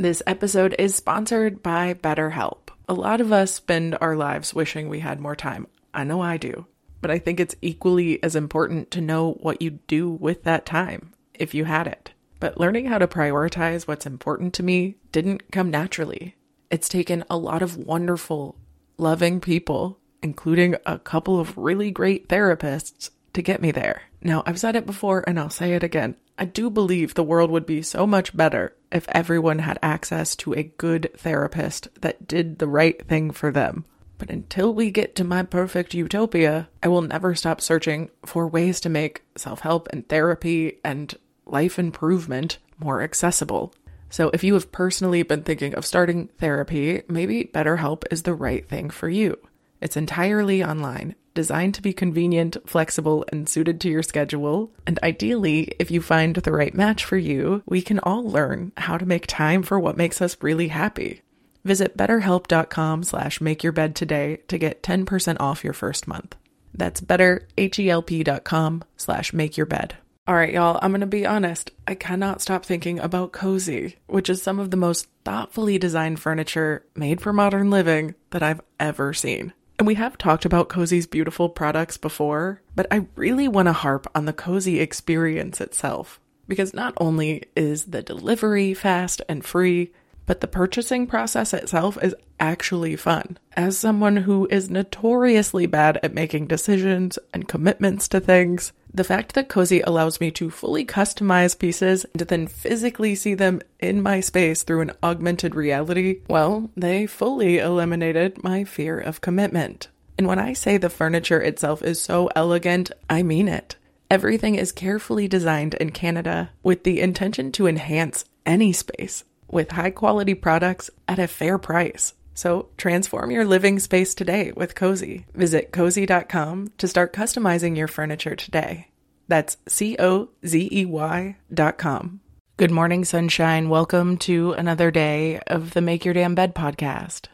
This episode is sponsored by BetterHelp. A lot of us spend our lives wishing we had more time. I know I do. But I think it's equally as important to know what you'd do with that time, if you had it. But learning how to prioritize what's important to me didn't come naturally. It's taken a lot of wonderful, loving people, including a couple of really great therapists, to get me there. Now, I've said it before and I'll say it again. I do believe the world would be so much better if everyone had access to a good therapist that did the right thing for them. But until we get to my perfect utopia, I will never stop searching for ways to make self help and therapy and life improvement more accessible. So, if you have personally been thinking of starting therapy, maybe BetterHelp is the right thing for you. It's entirely online, designed to be convenient, flexible, and suited to your schedule. And ideally, if you find the right match for you, we can all learn how to make time for what makes us really happy. Visit betterhelp.com slash makeyourbed today to get 10% off your first month. That's betterhelp.com slash makeyourbed. All right, y'all, I'm going to be honest. I cannot stop thinking about Cozey, which is some of the most thoughtfully designed furniture made for modern living that I've ever seen. And we have talked about Cozey's beautiful products before, but I really want to harp on the Cozey experience itself. Because not only is the delivery fast and free, but the purchasing process itself is actually fun. As someone who is notoriously bad at making decisions and commitments to things, the fact that Cozey allows me to fully customize pieces and then physically see them in my space through an augmented reality, well, they fully eliminated my fear of commitment. And when I say the furniture itself is so elegant, I mean it. Everything is carefully designed in Canada with the intention to enhance any space with high quality products at a fair price. So transform your living space today with Cozey. Visit cozey.com to start customizing your furniture today. That's C O Z E Y dot com. Good morning, sunshine. Welcome to another day of the Make Your Damn Bed podcast.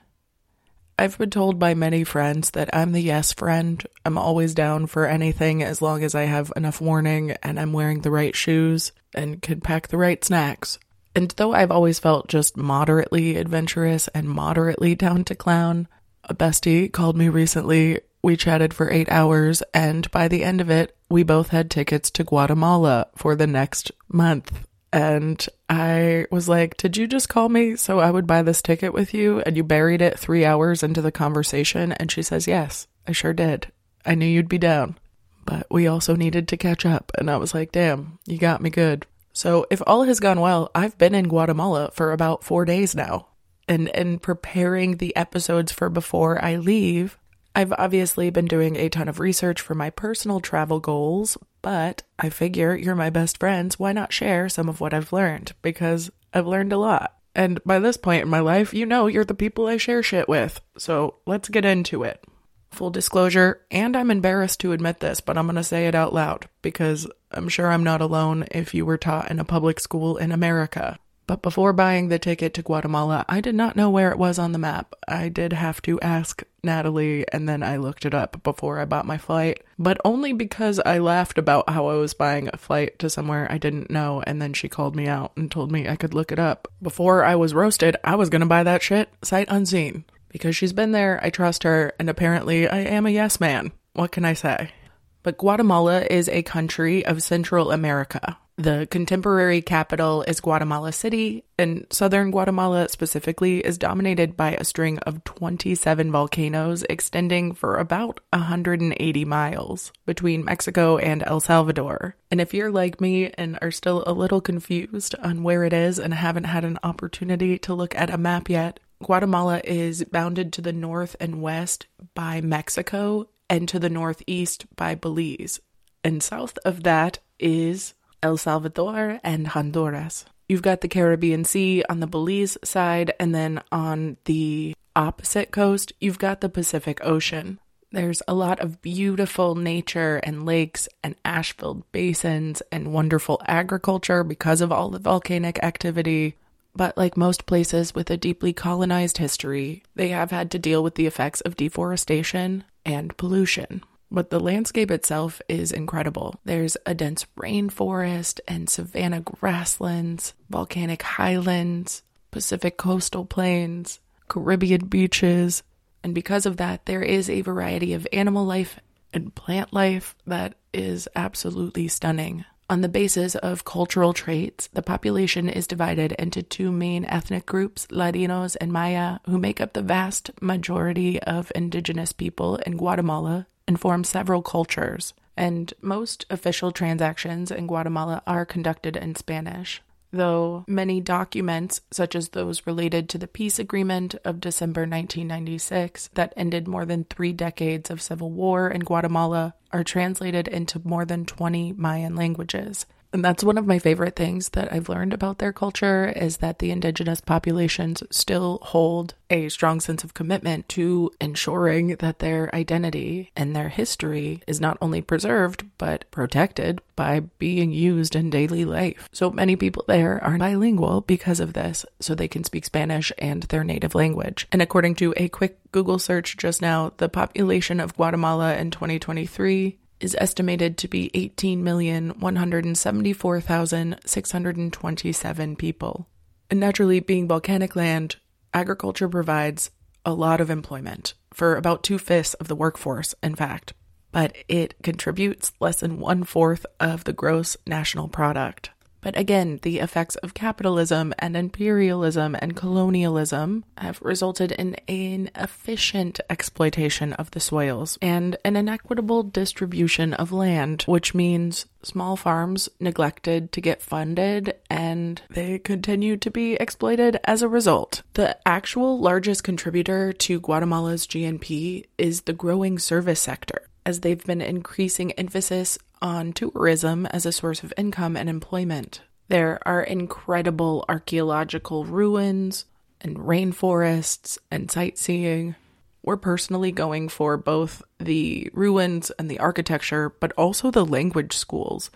I've been told by many friends that I'm the yes friend. I'm always down for anything as long as I have enough warning and I'm wearing the right shoes and can pack the right snacks. And though I've always felt just moderately adventurous and moderately down to clown, a bestie called me recently. We chatted for eight hours, and by the end of it, we both had tickets to Guatemala for the next month. And I was like, Did you just call me so I would buy this ticket with you? And you buried it three hours into the conversation. And she says, Yes, I sure did. I knew you'd be down. But we also needed to catch up. And I was like, Damn, you got me good. So if all has gone well, I've been in Guatemala for about four days now. And in preparing the episodes for before I leave, I've obviously been doing a ton of research for my personal travel goals, but I figure you're my best friends. Why not share some of what I've learned? Because I've learned a lot. And by this point in my life, you know you're the people I share shit with. So let's get into it. Full disclosure, and I'm embarrassed to admit this, but I'm going to say it out loud because I'm sure I'm not alone if you were taught in a public school in America. But before buying the ticket to Guatemala, I did not know where it was on the map. I did have to ask Natalie, and then I looked it up before I bought my flight, but only because I laughed about how I was buying a flight to somewhere I didn't know, and then she called me out and told me I could look it up. Before I was roasted, I was gonna buy that shit sight unseen because she's been there, I trust her, and apparently I am a yes man. What can I say? But Guatemala is a country of Central America. The contemporary capital is Guatemala City, and southern Guatemala specifically is dominated by a string of 27 volcanoes extending for about 180 miles between Mexico and El Salvador. And if you're like me and are still a little confused on where it is and haven't had an opportunity to look at a map yet, Guatemala is bounded to the north and west by Mexico and to the northeast by Belize. And south of that is El Salvador, and Honduras. You've got the Caribbean Sea on the Belize side, and then on the opposite coast, you've got the Pacific Ocean. There's a lot of beautiful nature and lakes and ash filled basins and wonderful agriculture because of all the volcanic activity. But like most places with a deeply colonized history, they have had to deal with the effects of deforestation and pollution. But the landscape itself is incredible. There's a dense rainforest and savanna grasslands, volcanic highlands, Pacific coastal plains, Caribbean beaches. And because of that, there is a variety of animal life and plant life that is absolutely stunning. On the basis of cultural traits, the population is divided into two main ethnic groups, Ladinos and Maya, who make up the vast majority of indigenous people in Guatemala and form several cultures. And most official transactions in Guatemala are conducted in Spanish though many documents, such as those related to the peace agreement of December 1996 that ended more than three decades of civil war in Guatemala, are translated into more than 20 Mayan languages. And that's one of my favorite things that I've learned about their culture is that the indigenous populations still hold a strong sense of commitment to ensuring that their identity and their history is not only preserved but protected by being used in daily life. So many people there are bilingual because of this, so they can speak Spanish and their native language. And according to a quick Google search just now, the population of Guatemala in 2023 is estimated to be 18,174,627 people. And naturally, being volcanic land, agriculture provides a lot of employment for about two fifths of the workforce, in fact, but it contributes less than one fourth of the gross national product. But again, the effects of capitalism and imperialism and colonialism have resulted in an efficient exploitation of the soils and an inequitable distribution of land, which means small farms neglected to get funded and they continue to be exploited as a result. The actual largest contributor to Guatemala's GNP is the growing service sector as they've been increasing emphasis on tourism as a source of income and employment. There are incredible archaeological ruins and rainforests and sightseeing. We're personally going for both the ruins and the architecture, but also the language schools.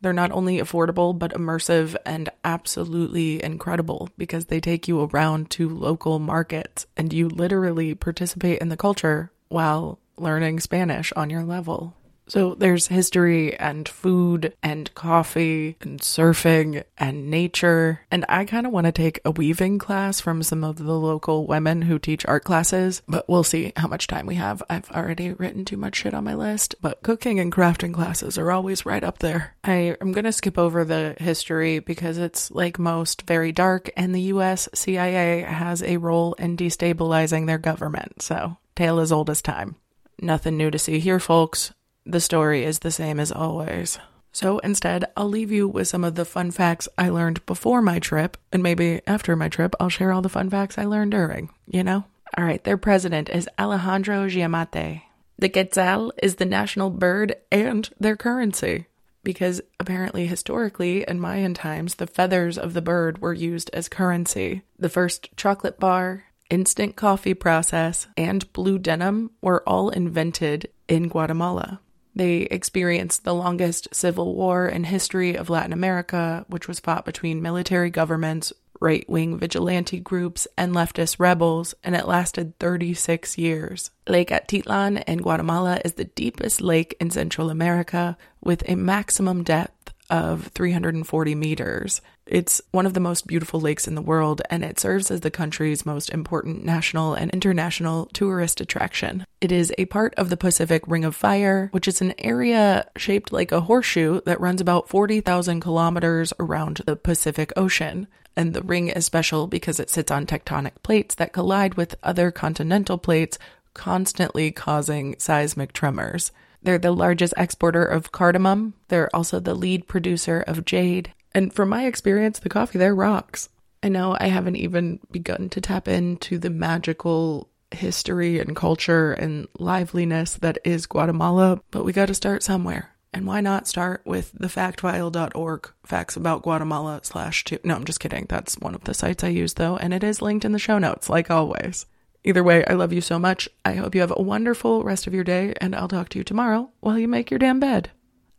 They're not only affordable, but immersive and absolutely incredible because they take you around to local markets and you literally participate in the culture while learning Spanish on your level. So there's history and food and coffee and surfing and nature. And I kind of want to take a weaving class from some of the local women who teach art classes, but we'll see how much time we have. I've already written too much shit on my list, but cooking and crafting classes are always right up there. I am going to skip over the history because it's like most very dark and the US CIA has a role in destabilizing their government. So, tale as old as time. Nothing new to see here, folks. The story is the same as always. So instead, I'll leave you with some of the fun facts I learned before my trip, and maybe after my trip, I'll share all the fun facts I learned during, you know? All right, their president is Alejandro Giammattei. The quetzal is the national bird and their currency because apparently historically in Mayan times the feathers of the bird were used as currency. The first chocolate bar, instant coffee process, and blue denim were all invented in Guatemala. They experienced the longest civil war in history of Latin America, which was fought between military governments, right wing vigilante groups, and leftist rebels, and it lasted 36 years. Lake Atitlan in Guatemala is the deepest lake in Central America, with a maximum depth of 340 meters. It's one of the most beautiful lakes in the world, and it serves as the country's most important national and international tourist attraction. It is a part of the Pacific Ring of Fire, which is an area shaped like a horseshoe that runs about 40,000 kilometers around the Pacific Ocean. And the ring is special because it sits on tectonic plates that collide with other continental plates, constantly causing seismic tremors. They're the largest exporter of cardamom. They're also the lead producer of jade. And from my experience, the coffee there rocks. I know I haven't even begun to tap into the magical history and culture and liveliness that is Guatemala, but we got to start somewhere. And why not start with thefactfile.org, facts about Guatemala slash two. No, I'm just kidding. That's one of the sites I use though, and it is linked in the show notes, like always. Either way, I love you so much. I hope you have a wonderful rest of your day, and I'll talk to you tomorrow while you make your damn bed.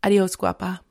Adios, guapa.